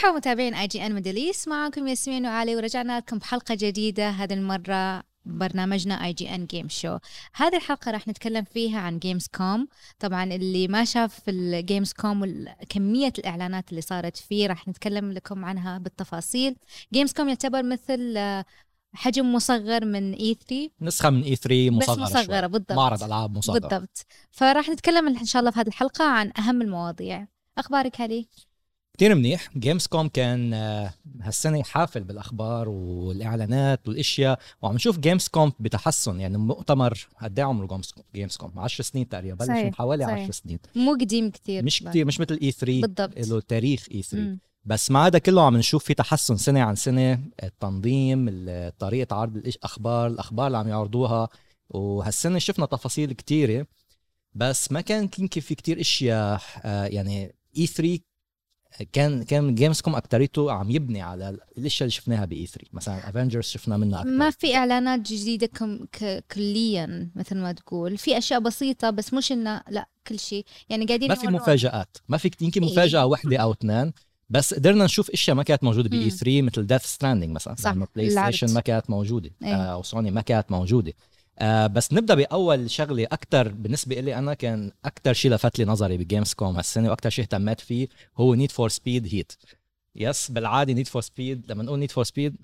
مرحبا متابعين IGN Middle East معكم ياسمين وعلي ورجعنا لكم بحلقة جديدة. هذه المرة برنامجنا IGN Game Show هذه الحلقة راح نتكلم فيها عن Gamescom طبعا اللي ما شاف ال Gamescom وكمية الإعلانات اللي صارت فيه راح نتكلم لكم عنها بالتفاصيل. Gamescom يعتبر مثل آه، حجم مصغر من E3 نسخة من اي 3 بس مصغرة مصغرة شوي. بالضبط. معرض ألعاب مصغر. بالضبط. فراح نتكلم إن شاء الله في هذه الحلقة عن أهم المواضيع. أخبارك علي؟ كثير منيح. Gamescom كان آه، هالسنة حافل بالأخبار والإعلانات والأشياء وعم نشوف Gamescom بتحسن. يعني مؤتمر قد إيه عمره Gamescom 10 سنين تقريبا بلش من حوالي صحيح. 10 سنين. مو قديم كثير مش كثير مش مثل E3 بالضبط. له تاريخ E3 مم. بس مع هذا كله عم نشوف في تحسن سنة عن سنة. التنظيم ال- طريقة عرض الاخبار الأخبار اللي عم يعرضوها. وهالسنة شفنا تفاصيل كتيرة بس ما كان يمكن في كتير أشياء آه، يعني E3 كان كان Gamescom أكتريته عم يبني على الأشياء اللي شفناها ب E3 مثلا Avengers شفنا منها أكثر ما في إعلانات جديدة كم ك- كليا مثل ما تقول في أشياء بسيطة بس مش انه لا كل شيء يعني قاعدين ما في. مفاجآت ما في يمكن إيه. مفاجأة واحدة أو اثنين بس قدرنا نشوف أشياء ما كانت موجودة ب E مم. 3 مثل Death Stranding مثلا صح، Play العرض. Station ما كانت موجودة إيه. آه وسوني ما كانت موجودة آه بس نبدأ بأول شغلة أكثر بالنسبة لي أنا كان أكثر شيء لفت لي نظري ب Gamescom هالسنة وأكثر شيء اهتميت فيه هو Need for Speed Heat yes بالعادة Need for Speed لما نقول Need for Speed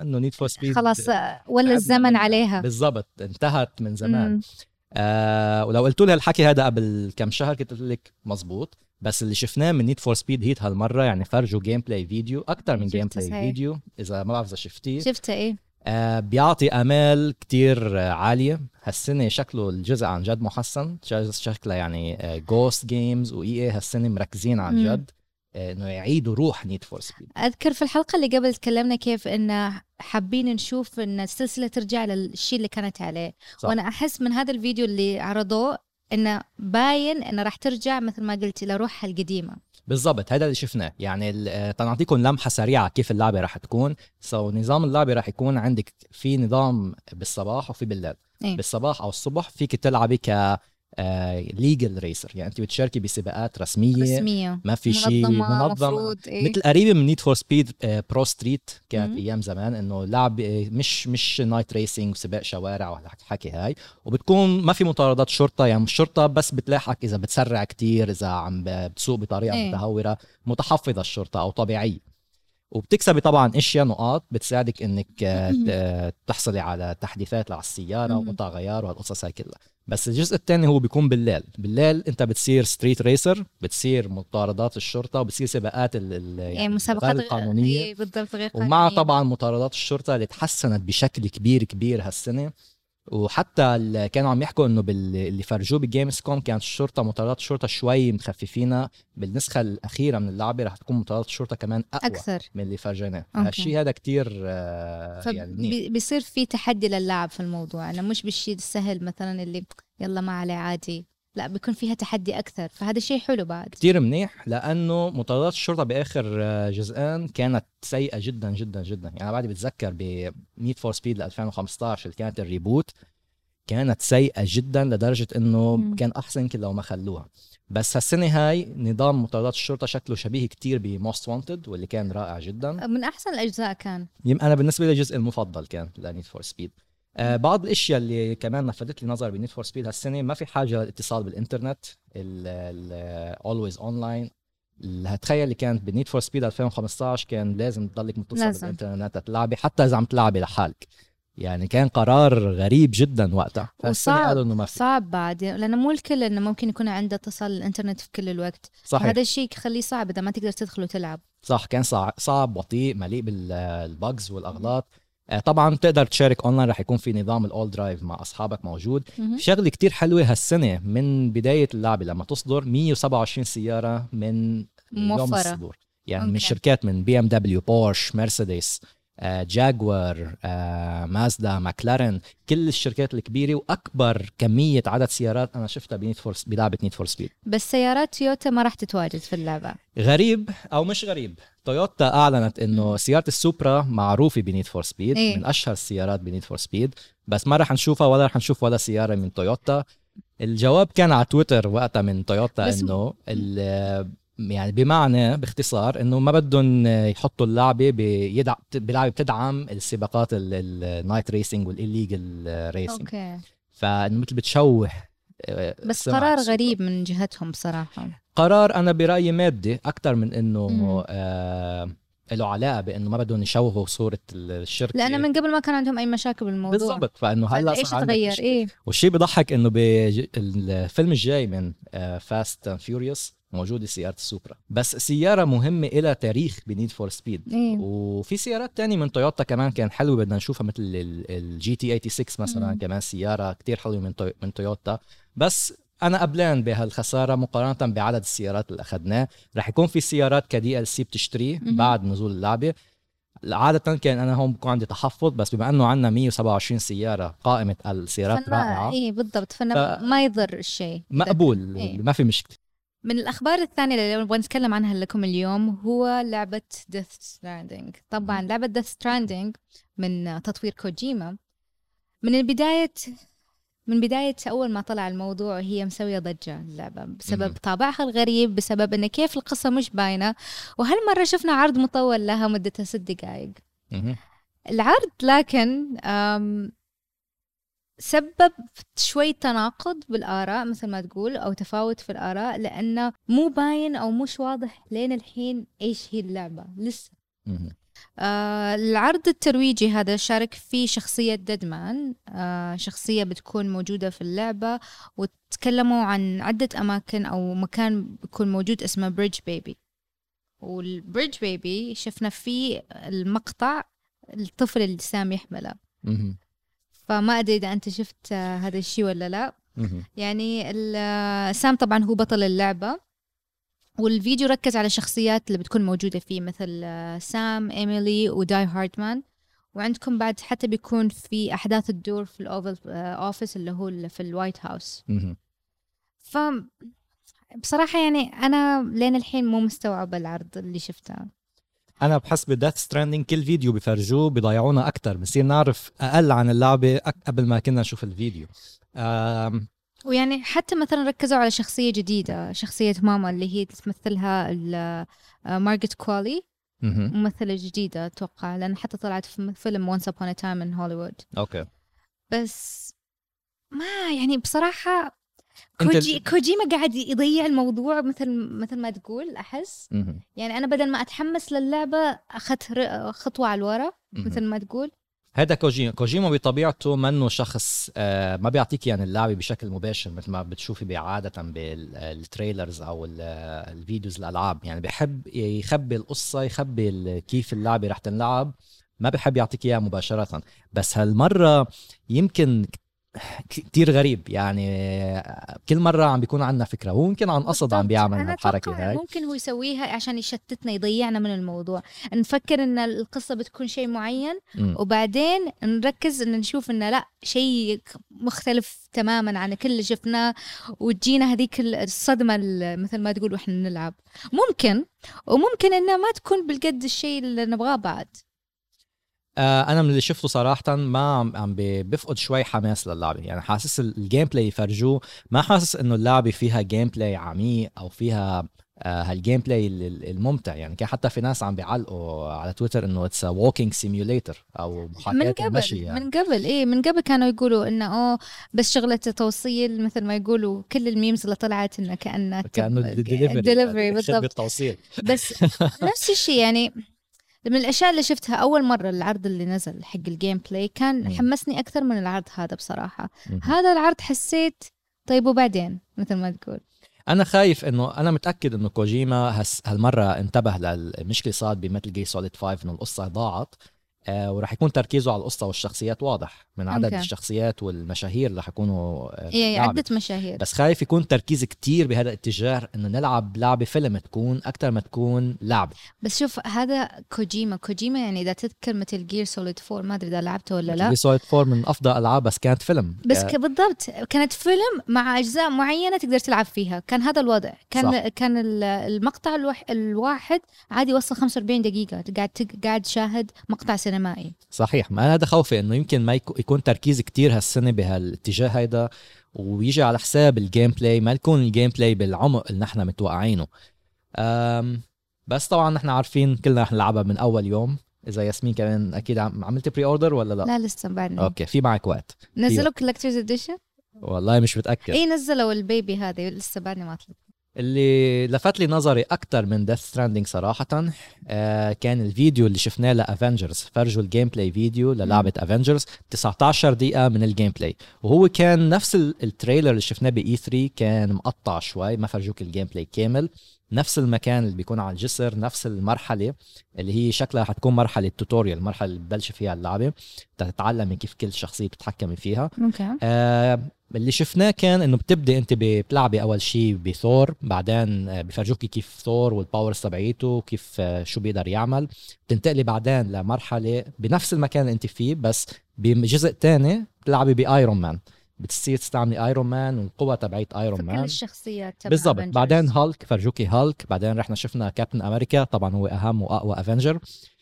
إنه Need for Speed خلاص آه، ولا الزمن عليها. بالضبط انتهت من زمان. مم. آه ولو قلت لي الحكي هذا قبل كم شهر كنت قلت لك مزبوط بس اللي شفناه من Need for Speed Heat هالمرة يعني فرجوا gameplay video أكثر من شفته gameplay. video إذا ما بعرف إذا شفتيه. شفت إيه. بيعطي آمال كتير آه عالية. هالسنة شكله الجزء عن جد محسن. شكله يعني Ghost Games و EA هالسنة مركزين عن. جد آه، إنه يعيدوا روح Need for Speed أذكر في الحلقة اللي قبل تكلمنا كيف ان حابين نشوف إن السلسلة ترجع للشيء اللي كانت عليه. صح. وأنا أحس من هذا الفيديو اللي عرضوه إنه باين إنه راح ترجع مثل ما قلتي لروحها القديمة. بالضبط هذا اللي شفناه. يعني آه، لنعطيكم لمحة سريعة كيف اللعبة راح تكون. so نظام اللعبة راح يكون عندك في نظام بالصباح وفي بالليل. إيه. بالصباح أو الصبح فيك تلعبي ك legal racer يعني أنت بتشاركي بسباقات رسمية رسمية ما في شيء منظم إيه؟ مثل قريبة من نيد فور سبيد برو ستريت كانت مم. أيام زمان إنه لعب آه، مش مش night racing وسباق شوارع وهالحكي هاي وبتكون ما في مطاردات شرطة يعني الشرطه بس بتلاحقك إذا بتسرع كتير إذا عم بتسوق بطريقة إيه. متهورة متحفظة الشرطة أو طبيعية وبتكسبي طبعا أشياء نقاط بتساعدك إنك آه، آه، تحصلي على تحديثات على السيارة. وقطع غيار وهالقصص هاي كلها بس الجزء الثاني هو بيكون بالليل. بالليل انت بتصير street racer بتصير مطاردات الشرطة وبتصير سباقات ال- ال- يعني مسابقات غير القانونيه إيه بالضبط غير ومع قانونية. طبعا مطاردات الشرطة اللي تحسنت بشكل كبير كبير هالسنة. وحتى ال- كانوا عم يحكوا إنه بال- اللي فرجوه بجيمز كوم كانت الشرطة مطاردات الشرطة شوي مخففينها. بالنسخة الأخيرة من اللعبة رح تكون مطاردات الشرطة كمان أقوى أكثر. من اللي فرجيناه. هالشيء هذا كتير آه، يعني منيح. فبيصير في تحدي للاعب في الموضوع. انه مش بالشيء السهل مثلا اللي يلا ما عليه عادي. لا بيكون فيها تحدي أكثر. فهذا شيء حلو بعد. كتير منيح لأنه مطاردات الشرطة بآخر آه، جزئين كانت سيئة جدا جدا جدا. يعني أنا بعدي بتذكر بنيد فور سبيد ل 2015 اللي كانت ال reboot كانت سيئة جدا لدرجة إنه مم. كان أحسن يمكن لو ما خلوها. بس هالسنة هاي نظام مطاردات الشرطة شكله شبيه كتير بموست وانتد واللي كان رائع جدا. من أحسن الأجزاء كان. أنا بالنسبة لي الجزء المفضل كان لنيد فور سبيد بعض الأشياء اللي كمان لفتت لي نظري بنيد فور سبيد هالسنة ما في حاجة للاتصال بالإنترنت always online هتخيل اللي كانت بنيد فور سبيد 2015 كان لازم تضلك متصل لازم. بالإنترنت تلعبي حتى إذا عم تلعبي لحالك. يعني كان قرار غريب جدا وقتها. وصعب قالوا إنه ما في. صعب بعد لأنه مو الكل إنه ممكن يكون عنده اتصال الإنترنت في كل الوقت. صحيح. هذا الشيء يخليه صعب إذا ما تقدر تدخل وتلعب. صح كان صع- صعب بطيء مليء بال bugs والأغلاط. آه، طبعا تقدر تشارك أونلاين رح يكون في نظام ال all drive مع أصحابك موجود مهم. شغلة كتير حلوة هالسنة من بداية اللعبة لما تصدر 127 سيارة من يوم موفرة. الصدور يعني من أوكي. شركات من بي إم دبليو بورش مرسيدس آه، جاكوار مازدا ماكلارن كل الشركات الكبيرة وأكبر كمية عدد سيارات أنا شفتها بنيد فور بلعبة نيد فور سبيد. بس سيارات تويوتا ما راح تتواجد في اللعبة. غريب أو مش غريب تويوتا أعلنت إنه سيارة السوبرا معروفة بنيد فور سبيد إيه. من أشهر السيارات بنيد فور سبيد بس ما رح نشوفها ولا رح نشوف ولا سيارة من تويوتا. الجواب كان على تويتر وقتها من تويوتا إنه يعني بمعنى باختصار إنه ما بدهم يحطوا اللعبة بيدع... بلعبة بتدعم السباقات ال night racing وال illegal racing okay. فإنه مثل بتشوه آه، بس قرار. غريب من جهتهم صراحة. قرار أنا برأيي مادي أكثر من. إنه آه له علاقة بإنه ما بدهم يشوهوا صورة الشركة. لأن من قبل ما كان عندهم أي مشاكل بالموضوع. بالضبط. فإنه هلأ إيش تغير. إيه. والشيء بضحك إنه بالفيلم الجاي من فاست اند فيوريوس موجوده سياره السوبرا بس سيارة مهمه إلى تاريخ بنيد فور سبيد وفي سيارات تانية من تويوتا كمان كان حلوة بدنا نشوفها مثل ال GT 86 مثلا. مم. كمان سيارة كتير حلوة من توي- من تويوتا بس أنا قبلان بهالخسارة مقارنة بعدد السيارات اللي أخذناه. رح يكون في سيارات ك DLC بتشتريه مهم. بعد نزول اللعبة. عادة كان أنا هون بكون عندي تحفظ بس بما إنه عندنا 127 سيارة قائمة السيارات رائعة إيه بالضبط. فانا ف- ما يضر الشيء. مقبول إيه. ما في مشكلة. من الأخبار الثانية اللي نبغى نتكلم عنها لكم اليوم هو لعبة Death Stranding. طبعا لعبة Death Stranding من تطوير كوجيما. من البداية من بداية أول ما طلع الموضوع هي مسوية ضجة اللعبة بسبب. طابعها الغريب بسبب إن كيف القصة مش باينة. وهالمرة شفنا عرض مطول لها مدتها ست دقائق. العرض لكن سبب شوي تناقض بالآراء مثل ما تقول أو تفاوت في الآراء لأنه مو باين أو مش واضح لين الحين إيش هي اللعبة. لسه. آه العرض الترويجي هذا شارك فيه شخصية Deadman آه شخصية بتكون موجودة في اللعبة وتكلموا عن عدة أماكن أو مكان بيكون موجود اسمه bridge baby وال bridge baby شفنا فيه المقطع الطفل اللي سام يحمله. فما أدري إذا أنت شفت آه، هذا الشيء ولا لا. يعني ال- آه، سام طبعا هو بطل اللعبة. والفيديو ركز على الشخصيات اللي بتكون موجودة فيه مثل آه، سام إيميلي و Die-Hardman وعندكم بعد حتى بيكون في أحداث الدور في ال Oval Office اللي هو في ال White House. ف بصراحة يعني أنا لين الحين مو مستوعبة العرض اللي شفته. أنا بحس ب Death Stranding كل فيديو بفرجوه بضيعونا أكثر بنصير نعرف أقل عن اللعبة قبل ما كنا نشوف الفيديو. ويعني حتى مثلا ركزوا على شخصية جديدة شخصية ماما اللي هي تمثلها آه، مارغت كوالي. مهم. ممثلة جديدة أتوقع لأن حتى طلعت في فيلم Upon a Time in Hollywood. okay. بس ما يعني بصراحة أنت كوجي كوجيما قاعد يضيع الموضوع مثل مثل ما تقول مهم. يعني أنا بدل ما أتحمس للعبة أخذت ر- خطوة على الورا. مثل ما تقول. هذا كوجيما كوجيما بطبيعته منه شخص آه، ما بيعطيك يعني اللعبه بشكل مباشر مثل ما بتشوفي بعادة بال trailers أو ال- ال videos الألعاب. يعني بحب يخبي القصة يخبي كيف اللعبه رح تنلعب. ما بحب يعطيك إياها مباشرة. بس هالمرة يمكن كتير غريب. يعني كل مرة عم بيكون عندنا فكرة هو يمكن عن قصد عم. بيعمل أتوقع هاي ممكن هو يسويها عشان يشتتنا يضيعنا من الموضوع. نفكر إن القصة بتكون شيء معين مم. وبعدين نركز إن نشوف إنه لأ شيء مختلف تماما عن كل اللي شفناه. وتجينا هذيك الصدمة ال- مثل ما تقول وإحنا نلعب. ممكن وممكن انها ما تكون بالقد الشيء اللي نبغاه بعد. أنا من اللي شفته صراحة ما عم عم بفقد شوي حماس للعبة. يعني حاسس ال- ال gameplay يفرجوه. ما حاسس إنه اللعبة فيها gameplay عميق أو فيها آه هال gameplay ال- ال- الممتع. يعني كان حتى في ناس عم بيعلقوا على تويتر إنه it's walking simulator أو من محاكاه المشي يعني. من قبل إيه من قبل كانوا يقولوا إنه أوه بس شغلة توصيل مثل ما يقولوا كل ال memes اللي طلعت إنه كأنه delivery delivery بالضبط. بس نفس الشيء يعني من الأشياء اللي شفتها أول مرة العرض اللي نزل حق ال gameplay كان. حمسني أكثر من العرض هذا بصراحة. هذا العرض حسيت طيب وبعدين مثل ما تقول أنا خايف إنه أنا متأكد إنه كوجيما هس هالمرة انتبه للمشكلة صارت بمتل جير سوليد 5 إنه القصة ضاعت آه وراح يكون تركيزه على القصة والشخصيات واضح من عدد أوكي. الشخصيات والمشاهير اللي رح يكونوا آه، هي باللعبة. عدة مشاهير. بس خايف يكون تركيز كتير بهذا الاتجاه إنه نلعب لعبة فيلم تكون أكثر ما تكون لعبة. بس شوف هذا كوجيما. كوجيما يعني إذا تذكر متل جير سوليد 4 ما أدري إذا لعبته ولا لا. جي سوليد 4 من أفضل ألعاب بس كانت فيلم. بس آه، بالضبط. كانت فيلم مع أجزاء معينة تقدر تلعب فيها. كان هذا الوضع. كان صح. كان ال- المقطع الواحد عادي يوصل 45 دقيقة. قاعد قاعد تشاهد مقطع سينمائي صحيح. ما هذا خوفي إنه يمكن ما يكو- يكون تركيز كتير هالسنة بهالاتجاه هيدا ويجي على حساب ال gameplay ما يكون ال gameplay بالعمق اللي نحن متوقعينه. بس طبعا نحن عارفين كلنا رح نلعبها من أول يوم. إذا ياسمين كمان أكيد عم- عملت pre-order ولا لا, لا لسه بعدني okay في معك وقت. نزلوا collector's edition والله مش متأكد. اي نزلوا البيبي هذه لسه بعدني ما طلعت. اللي لفت لي نظري أكثر من ديث ستراندينج صراحة آه كان الفيديو اللي شفناه لأفنجرز. فرجوا ال gameplay فيديو للعبة أفنجرز 19 دقيقة من ال gameplay وهو كان نفس ال- ال trailer اللي شفناه باي 3 كان مقطع شوي ما فرجوك ال gameplay كامل. نفس المكان اللي بيكون على الجسر نفس المرحلة اللي هي شكلها حتكون مرحلة tutorial المرحله اللي ببلش فيها اللعبة. تتعلمي كيف كل شخصية بتتحكمي فيها. okay. آه اللي شفناه كان إنه بتبدي أنت بتلعبي اول شيء بثور بعدين آه، بفرجوكي كيف ثور وال powers تبعيته كيف آه، شو بيقدر يعمل. بتنتقلي بعدين لمرحلة بنفس المكان اللي أنت فيه بس بجزء تاني بتلعبي بايرون مان بتصير تستعملي ايرون مان والقوة تبعت ايرون مان الشخصيات تبع بالضبط. بعدين هالك فرجوكي هالك بعدين رحنا شفنا كابتن أمريكا طبعا هو أهم وأقوى افنجر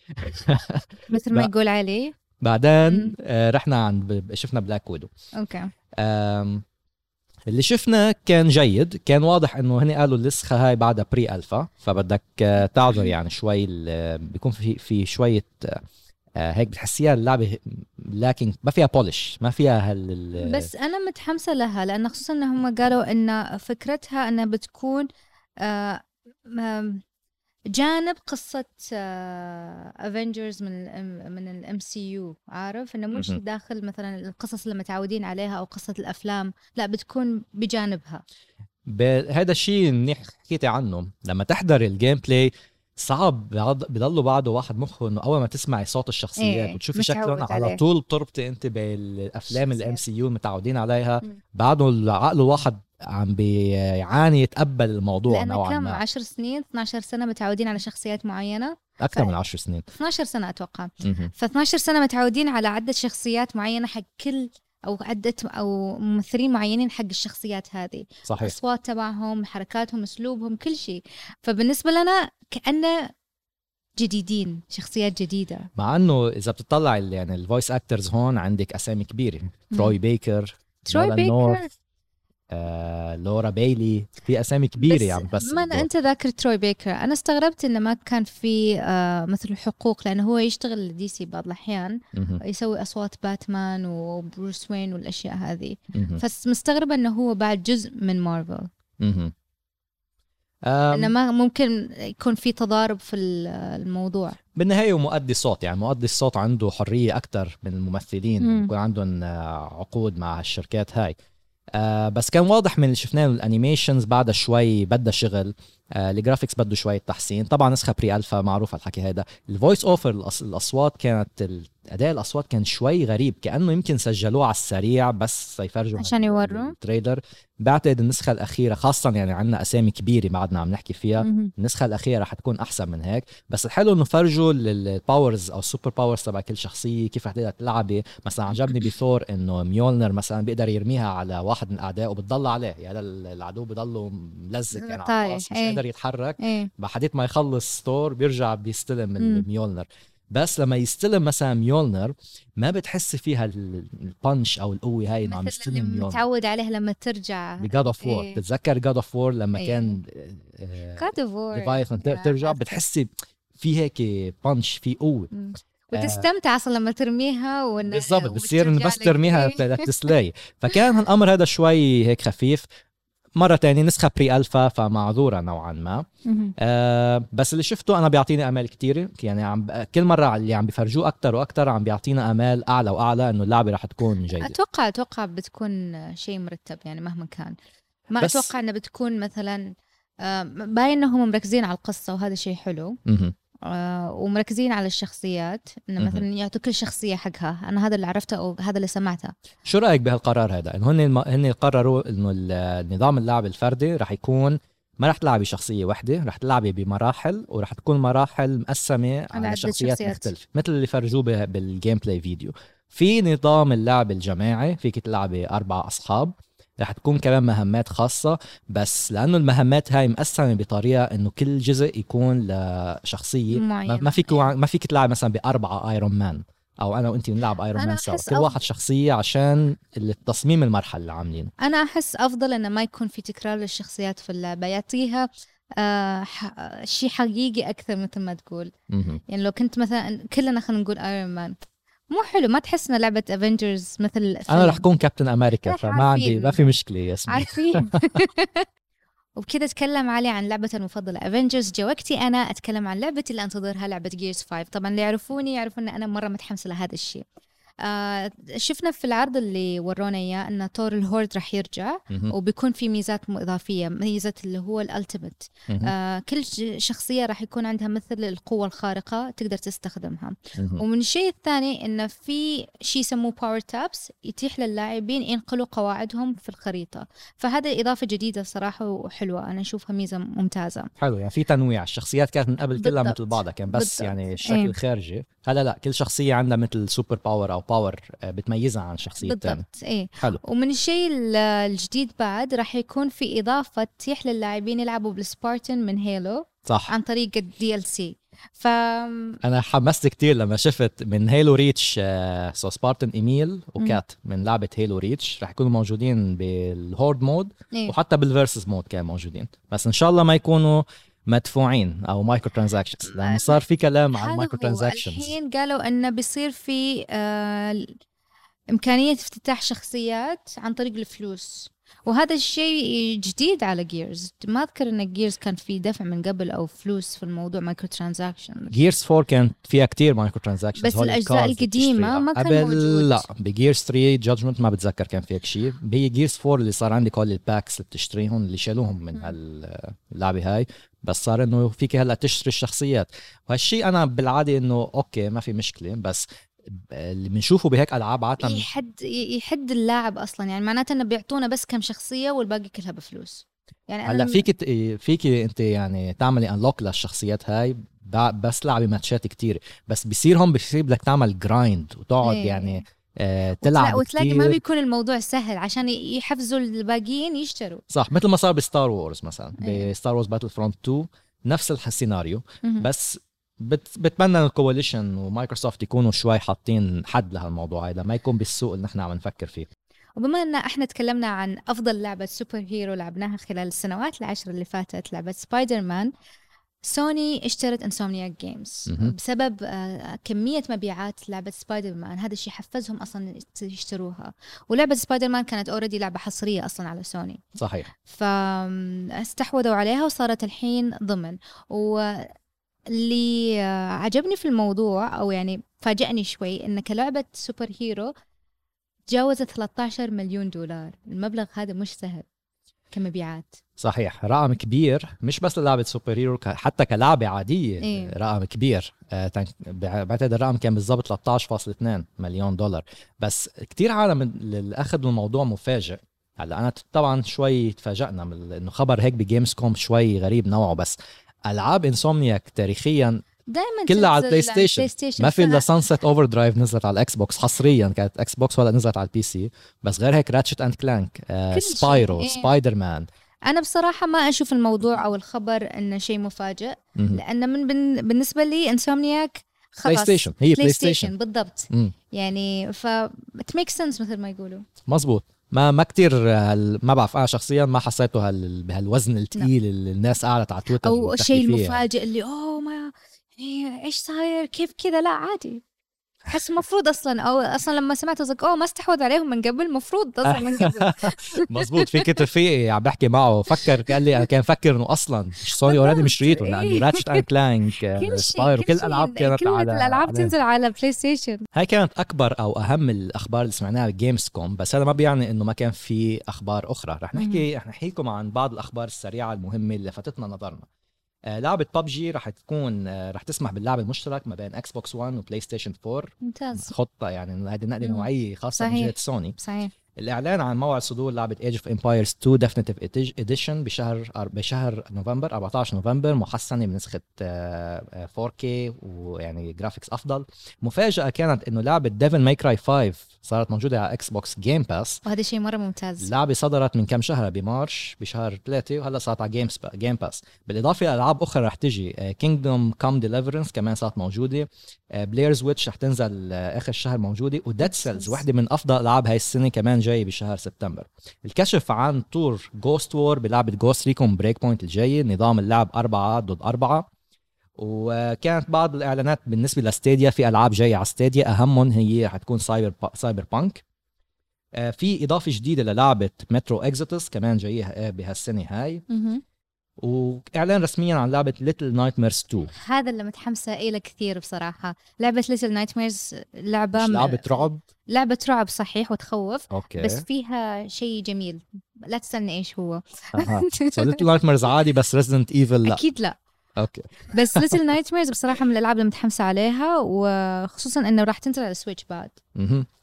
مثل ما. يقول علي. بعدين. آه، رحنا عند شفنا بلاك ويدو okay. اللي شفنا كان جيد. كان واضح إنه هني قالوا النسخه هاي بعدها pre-alpha فبدك آه، تعذر يعني شوي ال- بيكون في في شوية آه، هيك بتحسيها اللعبة لكن ما فيها polish ما فيها هال ال- بس أنا متحمسة لها لأن خصوصا انهم قالوا إن فكرتها إنها بتكون آه، جانب قصة افنجرز من ال من ال MCU عارف إنه مش. داخل مثلا القصص اللي متعودين عليها أو قصة الأفلام لا بتكون بجانبها ب- هذا الشيء منيح حكيتي عنه لما تحضر ال gameplay صعب بضله بعده واحد مخه إنه أول ما تسمعي صوت الشخصيات إيه، وتشوفي شكلهم على. طول بتربطي أنت بالأفلام. ال MCU المتعودين عليها. بعده العقل الواحد عم بيعاني يتقبل الموضوع لأن نوعا كم؟ ما. 10 سنين 12 سنة متعودين على شخصيات معينة. أكثر ف- من 10 سنين. 12 سنة أتوقع. ف 12 سنة متعودين على عدة شخصيات معينة حق كل أو عدة أو ممثلين معينين حق الشخصيات هذه. صحيح. الاصوات تبعهم حركاتهم أسلوبهم كل شيء. فبالنسبة لنا كانه جديدين شخصيات جديدة. مع إنه إذا بتطلع يعني الفويس اكترز هون عندك أسامي كبيرة. تروي بيكر تروي بيكر نورث، آه، لورا بايلي في أسامي كبيرة بس يعني بس ما أنا أنت ذاكر تروي بيكر أنا استغربت إنه ما كان في آه مثل حقوق لأنه هو يشتغل دي سي بعض الأحيان. يسوي أصوات باتمان وبروس وين والأشياء هذه. فمستغربه إنه هو بعد جزء من مارفل. انه ما ممكن يكون في تضارب في ال- الموضوع بالنهاية هو مؤدي صوت يعني مؤدي الصوت عنده حرية أكثر من الممثلين مم. يكون عندهم آه، عقود مع الشركات هاي آه بس كان واضح من اللي شفناه ال animations بعدها شوي بدها شغل. ال graphics بده شوية تحسين. طبعا نسخة pre-alpha معروف الحكي هذا ال voice over الأص... الأصوات كانت أداء الأصوات كان شوي غريب. كأنه يمكن سجلوه على السريع بس يفرجوا عشان يوروا؟ ال trailer بعتقد النسخة الأخيرة خاصه يعني عندنا أسامي كبيرة ما عدنا عم نحكي فيها. النسخة الأخيرة رح تكون أحسن من هيك. بس الحلو إنه فرجوا ال powers أو ال super powers تبع كل شخصية كيف رح تقدر تلعبي. مثلا عجبني بثور إنه ميولنر مثلا بيقدر يرميها على واحد من الاعداء وبتضل عليه. يعني ال- العدو بضله ملزق يعني على قادر يتحرك إيه. بحديت ما يخلص ثور بيرجع بيستلم مم. الميولنر بس لما يستلم مثلا ميولنر ما بتحسي فيها ال- ال punch أو القوة هاي إنه عم يستلم ميولنر متعود عليه لما ترجع. ب God of War. بتتذكر God of War لما إيه. كان God of War ترجع؟ بتحسي في هيك punch في قوة. وتستمتع أصلا لما ترميها وإن بالضبط بتصير بس ترميها تسلاي فكان الامر هذا شوي هيك خفيف. مرة تانية نسخة بري ألفا فمعذورة نوعا ما. أه بس اللي شفته أنا بيعطيني أمال كتيرة يعني عم كل مرة اللي عم بيفرجوه أكتر وأكتر عم بيعطينا أمال أعلى وأعلى إنه اللعبة رح تكون جيدة. أتوقع أتوقع بتكون شيء مرتب يعني مهما كان. ما بس- أتوقع انها بتكون مثلا آه، باين إنهم مركزين على القصة وهذا شيء حلو. مهم. آه، ومركزين على الشخصيات إنه. مثلا يعطوا كل شخصية حقها أنا هذا اللي عرفته أو هذا اللي سمعته شو رأيك بهالقرار هذا؟ إنه هن. هن قرروا إنه نظام اللعب الفردي رح يكون ما رح تلعبي شخصية واحدة رح تلعبي بمراحل ورح تكون مراحل مقسمة على, شخصيات. مختلفة مثل اللي فرجوه بال gameplay فيديو في نظام اللعب الجماعي فيك تلعبي أربع أصحاب رح تكون كمان مهمات خاصة بس لأنه المهمات هاي مقسمة بطريقة إنه كل جزء يكون لشخصية. ما, معينة. ما فيك ما فيك تلعب مثلا بأربعة Iron Man أو أنا وأنت بنلعب Iron Man سوا. كل واحد شخصية عشان التصميم المرحلة اللي عاملينه. أنا أحس أفضل إنه ما يكون في تكرار للشخصيات في اللعبة. يعطيها آه ح- شيء حقيقي أكثر مثل ما تقول. مهم. يعني لو كنت مثلا كلنا خلينا نقول Iron Man مو حلو ما تحس انها لعبة Avengers مثل أنا فيلم. رح أكون Captain America فما عندي عارفين. ما في مشكلة يا اسمي. عارفين. وبكذا تكلم علي عن لعبته المفضلة Avengers جا وقتي أنا أتكلم عن لعبتي اللي أنتظرها لعبة Gears 5 طبعا اللي يعرفوني يعرفون إن أنا مرة متحمسة لهذا الشيء. آه شفنا في العرض اللي ورونا إياه إن طور ال Horde راح يرجع مهم. وبيكون في ميزات إضافية ميزه اللي هو ال ultimate. آه كل شخصية راح يكون عندها مثل القوة الخارقة تقدر تستخدمها مهم. ومن الشيء الثاني انه في شيء يسموه power taps يتيح للاعبين ينقلوا قواعدهم في الخريطة فهذا إضافة جديدة صراحة وحلوة أنا أشوفها ميزة ممتازة حلو يعني في تنويع الشخصيات كانت من قبل كلها. مثل بعضها كان بس بالضبط. يعني الشكل إيه. الخارجي هلا لا كل شخصية عندها مثل super power أو power آه، بتميزها عن شخصية بالضبط إيه. حلو. ومن الشيء ال- الجديد بعد راح يكون في إضافة تتيح للاعبين يلعبوا بال Spartan من Halo صح. عن طريق ال DLC ف أنا حمست كتير لما شفت من Halo Reach آه، so Spartan Emile و Kat من لعبة Halo Reach رح يكونوا موجودين بال Horde mode إيه. وحتى بال Versus mode كانوا موجودين. بس إن شاء الله ما يكونوا مدفوعين أو microtransactions لأنه صار في كلام عن هو. transactions الحين قالوا إنه بيصير في آه إمكانية افتتاح شخصيات عن طريق الفلوس وهذا الشيء جديد على Gears ما أذكر إن Gears كان في دفع من قبل أو فلوس في الموضوع مايكرو ترانزاكشن جيرز 4 كانت فيها كتير microtransactions بس الأجزاء القديمة ما كان قبل موجود. لا ب Gears 3 Judgment ما بتذكر كان فيها شيء. هي Gears 4 اللي صار عندك هول ال packs اللي بتشتريهم اللي شالوهم من هاللعبة هاي. بس صار إنه فيك هلأ تشتري الشخصيات. وهالشيء أنا بالعادة إنه okay ما في مشكلة. بس اللي بنشوفه بهيك ألعاب عاده يحد يحد اللاعب أصلا يعني معناته إنه بيعطونا بس كم شخصية والباقي كلها بفلوس يعني هلأ فيك فيك أنت يعني تعملي unlock للشخصيات هاي بس لعبي ماتشات كتير بس بصير هون بصير بدك تعمل grind وتقعد إيه. يعني آه وتلا- تلعب وتلاقي كتير. ما بيكون الموضوع سهل عشان يحفزوا الباقيين يشتروا صح مثل ما صار ب Star Wars مثلا إيه. ب Star Wars Battlefront 2 نفس السيناريو. بس بت بتمنى ال Coalition ومايكروسوفت يكونوا شوي حاطين حد لهالموضوع هذا ما يكون بالسوق اللي نحن عم نفكر فيه. وبما إن إحنا تكلمنا عن أفضل لعبة superhero لعبناها خلال السنوات العشر اللي فاتت لعبة سبايدر مان سوني اشترت Insomniac Games. بسبب آه، كمية مبيعات لعبة سبايدر مان هذا الشيء حفزهم أصلا يشتروها. ولعبة سبايدر مان كانت already لعبة حصرية أصلا على سوني صحيح. فاستحوذوا عليها وصارت الحين ضمن. واللي آه، عجبني في الموضوع أو يعني فاجأني شوي ان كلعبة superhero تجاوزت 13 مليون دولار. المبلغ هذا مش سهل كمبيعات. صحيح. رقم كبير مش بس للعبة superhero حتى كلعبة عادية. إيه. رقم كبير. آه، بعتقد الرقم كان بالضبط 13.2 مليون دولار. بس كتير عالم اللي اخذوا الموضوع مفاجئ. هلأ أنا طبعا شوي تفاجئنا إنه خبر هيك ب Gamescom شوي غريب نوعه بس ألعاب Insomniac تاريخيا دائما كلها على البلاي ستيشن. ما في إلا Sunset Overdrive نزلت على الاكس بوكس حصريا كانت إكس بوكس ولا نزلت على ال PC بس غير هيك Ratchet and Clank كل شيء، Spyro إيه. سبايدر مان أنا بصراحة ما أشوف الموضوع أو الخبر إنه شيء مفاجئ لأن من بن- بالنسبة لي Insomniac خلاص. بلاي ستيشن هي بلاي ستيشن بالضبط. مم. يعني ف it makes sense مثل ما يقولوا. مزبوط. ما ما كتير هال... ما بعرف أنا شخصيا ما حسيته هال... بهالوزن الثقيل اللي الناس قالت على تويتر أو الشيء. المفاجئ اللي أوه ما يعني إيش صاير؟ كيف كذا؟ لا عادي. احس المفروض أصلا أو أصلا لما سمعت قصدك أوه ما استحوذ عليهم من قبل المفروض أصلا من قبل. مزبوط في كنت رفيقي عم بحكي معه فكر قال لي كان فكر إنه أصلا سوني already مشريته. لأنه Ratchet and Clank Spyro كل الالعاب كانت كل على الألعاب تنزل على بلاي ستيشن هاي كانت أكبر أو أهم الأخبار اللي سمعناها ب Gamescom بس هذا ما بيعني إنه ما كان في أخبار أخرى. رح نحكي رح نحكي لكم عن بعض الأخبار السريعة المهمة اللي لفتتنا نظرنا. آه، لعبة ببجي رح تكون آه، رح تسمح باللعب المشترك ما بين إكس بوكس 1 وبلاي ستيشن 4 ممتاز خطة يعني هذه. نوعية خاصة من صحيح. جهة سوني صحيح الإعلان عن موعد صدور لعبة Age of Empires 2 Definitive Edition بشهر بشهر نوفمبر 14 نوفمبر محسنة بنسخة آه، آه، 4K ويعني graphics أفضل. مفاجأة كانت إنه لعبة Devil May Cry 5 صارت موجودة على إكس بوكس Game Pass وهذا شيء مرة ممتاز. اللعبة صدرت من كم شهر؟ ب March بشهر ثلاثة وهلا صارت على games Game Pass بالإضافة لألعاب أخرى رح تجي Kingdom Come Deliverance كمان صارت موجودة. Blair Witch رح تنزل آه، آخر الشهر موجودة. و Dead Cells. وحدة من أفضل ألعاب هاي السنة كمان جاي بشهر سبتمبر. الكشف عن طور Ghost War بلعبة Ghost Recon Breakpoint الجاي نظام اللعب أربعة ضد أربعة. وكانت بعض الإعلانات بالنسبة ل Stadia في ألعاب جاية على Stadia أهمهم هي حتكون Cyber Cyberpunk آه، في إضافة جديدة للعبة Metro Exodus كمان جاية آه، بهالسنة هاي. وإعلان رسميا عن لعبة Little Nightmares 2 هذا اللي متحمسة إله كثير بصراحة. لعبة Little Nightmares لعبة مش م- لعبة رعب؟ لعبة رعب صحيح وتخوف okay. بس فيها شيء جميل. لا تسألني إيش هو. Little Night mares عادي بس Resident Evil لا. أكيد لا. okay. بس Little Nightmares بصراحة من الألعاب اللي متحمسة عليها وخصوصا إنه راح تنزل على ال Switch بعد.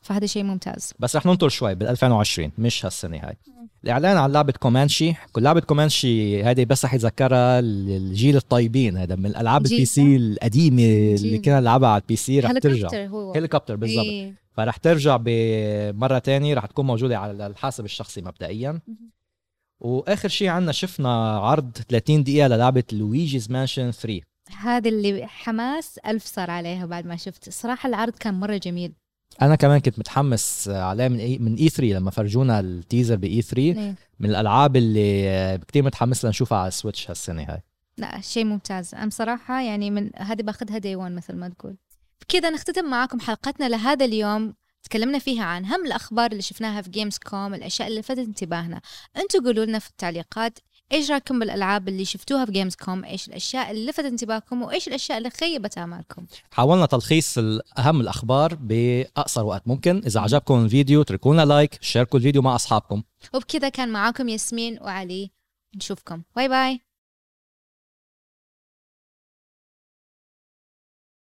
فهذا شيء ممتاز. بس رح ننطر شوي بال 2020 مش هالسنة هاي. الإعلان عن لعبة Comanche. كل لعبة Comanche هذه بس رح يتذكرها الجيل الطيبين هذا من الالعاب ال PC القديمة اللي. كنا نلعبها على ال PC رح ترجع. هليكوبتر بالضبط. إيه. فرح ترجع بمرة تانية رح تكون موجودة على الحاسب الشخصي مبدئيا. وآخر شيء عندنا شفنا عرض 30 دقيقة للعبة Luigi's Mansion 3 هذا اللي حماس ألف صار عليها بعد ما شفت. صراحة العرض كان مرة جميل. أنا كمان كنت متحمس عليه من E من E3 لما فرجونا ال teaser ب E3 إيه. من الألعاب اللي كتير متحمس لنشوفها على ال Switch هالسنة هاي. لا شيء ممتاز. أنا بصراحة يعني من هذه باخذها day 1 مثل ما تقول. بكذا نختتم معاكم حلقتنا لهذا اليوم. تكلمنا فيها عن أهم الأخبار اللي شفناها في Gamescom الأشياء اللي لفتت انتباهنا. أنتوا قولوا لنا في التعليقات إيش رايكم بالألعاب اللي شفتوها في Gamescom إيش الأشياء اللي لفتت انتباهكم؟ وإيش الأشياء اللي خيبت آمالكم؟ حاولنا تلخيص اهم الأخبار بأقصر وقت ممكن. إذا عجبكم الفيديو اتركوا لنا like شاركوا الفيديو مع أصحابكم. وبكذا كان معاكم ياسمين وعلي. نشوفكم. bye bye.